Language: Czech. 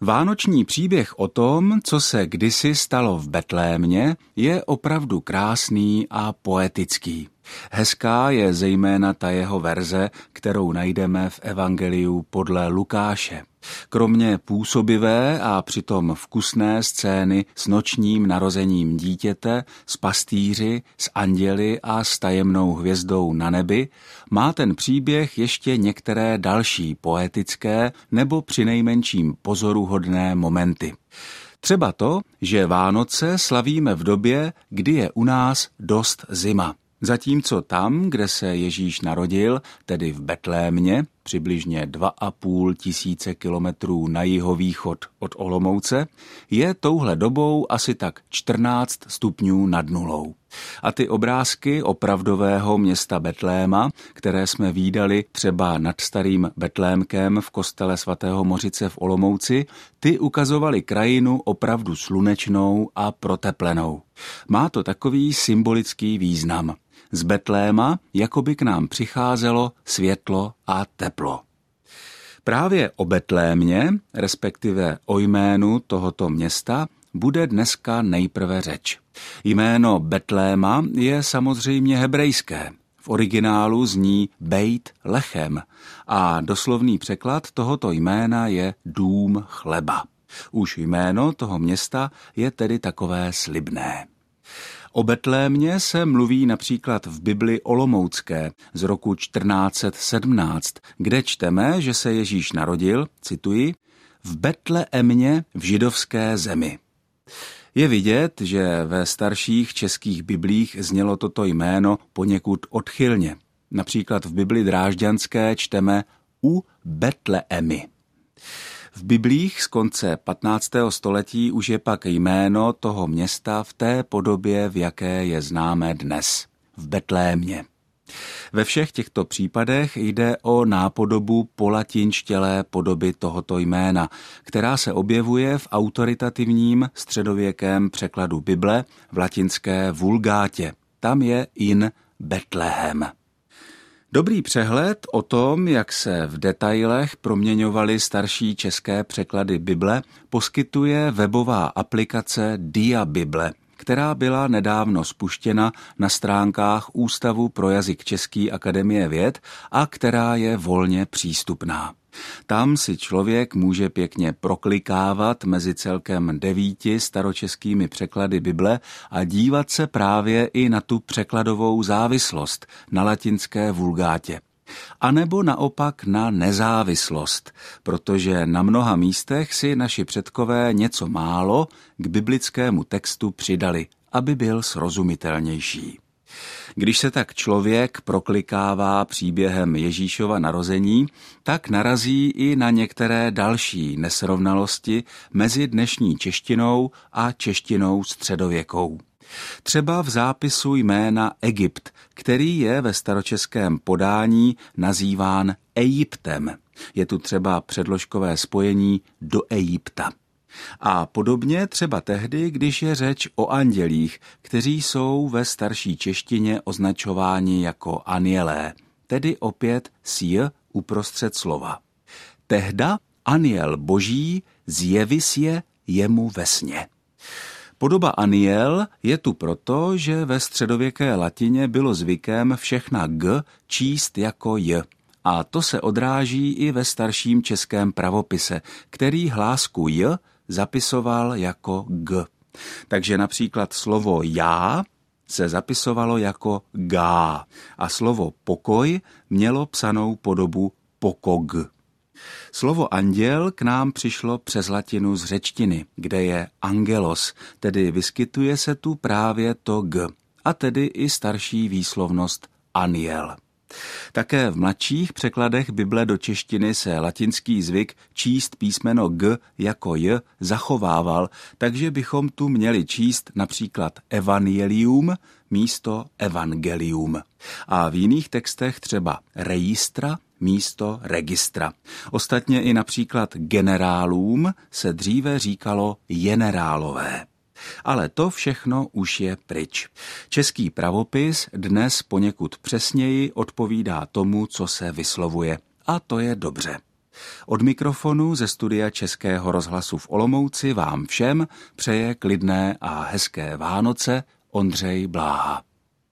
Vánoční příběh o tom, co se kdysi stalo v Betlémě, je opravdu krásný a poetický. Hezká je zejména ta jeho verze, kterou najdeme v Evangeliu podle Lukáše. Kromě působivé a přitom vkusné scény s nočním narozením dítěte, s pastýři, s anděli a s tajemnou hvězdou na nebi, má ten příběh ještě některé další poetické nebo přinejmenším pozoruhodné momenty. Třeba to, že Vánoce slavíme v době, kdy je u nás dost zima. Zatímco tam, kde se Ježíš narodil, tedy v Betlémě, přibližně 2,5 tisíce kilometrů na jihovýchod od Olomouce, je touhle dobou asi tak 14 stupňů nad nulou. A ty obrázky opravdového města Betléma, které jsme výdali třeba nad starým Betlémkem v kostele svatého Mořice v Olomouci, ty ukazovaly krajinu opravdu slunečnou a proteplenou. Má to takový symbolický význam – z Betléma jako by k nám přicházelo světlo a teplo. Právě o Betlémě, respektive o jménu tohoto města, bude dneska nejprve řeč. Jméno Betléma je samozřejmě hebrejské. V originálu zní Bejt Lechem a doslovný překlad tohoto jména je dům chleba. Už jméno toho města je tedy takové slibné. O Betlémě se mluví například v Bibli Olomoucké z roku 1417, kde čteme, že se Ježíš narodil, cituji, v Betlémě v židovské zemi. Je vidět, že ve starších českých biblích znělo toto jméno poněkud odchylně. Například v Bibli drážďanské čteme u Betlémy. V biblích z konce 15. století už je pak jméno toho města v té podobě, v jaké je známé dnes, v Betlémě. Ve všech těchto případech jde o nápodobu polatinštělé podoby tohoto jména, která se objevuje v autoritativním středověkém překladu Bible v latinské vulgátě. Tam je in Betlehem. Dobrý přehled o tom, jak se v detailech proměňovaly starší české překlady Bible, poskytuje webová aplikace Dia Bible, která byla nedávno spuštěna na stránkách Ústavu pro jazyk Český akademie věd a která je volně přístupná. Tam si člověk může pěkně proklikávat mezi celkem devíti staročeskými překlady Bible a dívat se právě i na tu překladovou závislost na latinské vulgátě. A nebo naopak na nezávislost, protože na mnoha místech si naši předkové něco málo k biblickému textu přidali, aby byl srozumitelnější. Když se tak člověk proklikává příběhem Ježíšova narození, tak narazí i na některé další nesrovnalosti mezi dnešní češtinou a češtinou středověkou. Třeba v zápisu jména Egypt, který je ve staročeském podání nazýván Egyptem. Je tu třeba předložkové spojení do Egypta. A podobně třeba tehdy, když je řeč o andělích, kteří jsou ve starší češtině označováni jako anielé, tedy opět sír uprostřed slova. Tehda aniel boží zjevis je jemu ve sně. Podoba aniel je tu proto, že ve středověké latině bylo zvykem všechna g číst jako j. A to se odráží i ve starším českém pravopise, který hlásku j zapisoval jako G. Takže například slovo já se zapisovalo jako gá a slovo pokoj mělo psanou podobu pokog. Slovo anděl k nám přišlo přes latinu z řečtiny, kde je angelos, tedy vyskytuje se tu právě to g, a tedy i starší výslovnost aniel. Také v mladších překladech Bible do češtiny se latinský zvyk číst písmeno G jako J zachovával, takže bychom tu měli číst například evangelium místo evangelium. A v jiných textech třeba registra místo registra. Ostatně i například generálům se dříve říkalo generálové. Ale to všechno už je pryč. Český pravopis dnes poněkud přesněji odpovídá tomu, co se vyslovuje. A to je dobře. Od mikrofonu ze studia Českého rozhlasu v Olomouci vám všem přeje klidné a hezké Vánoce Ondřej Bláha.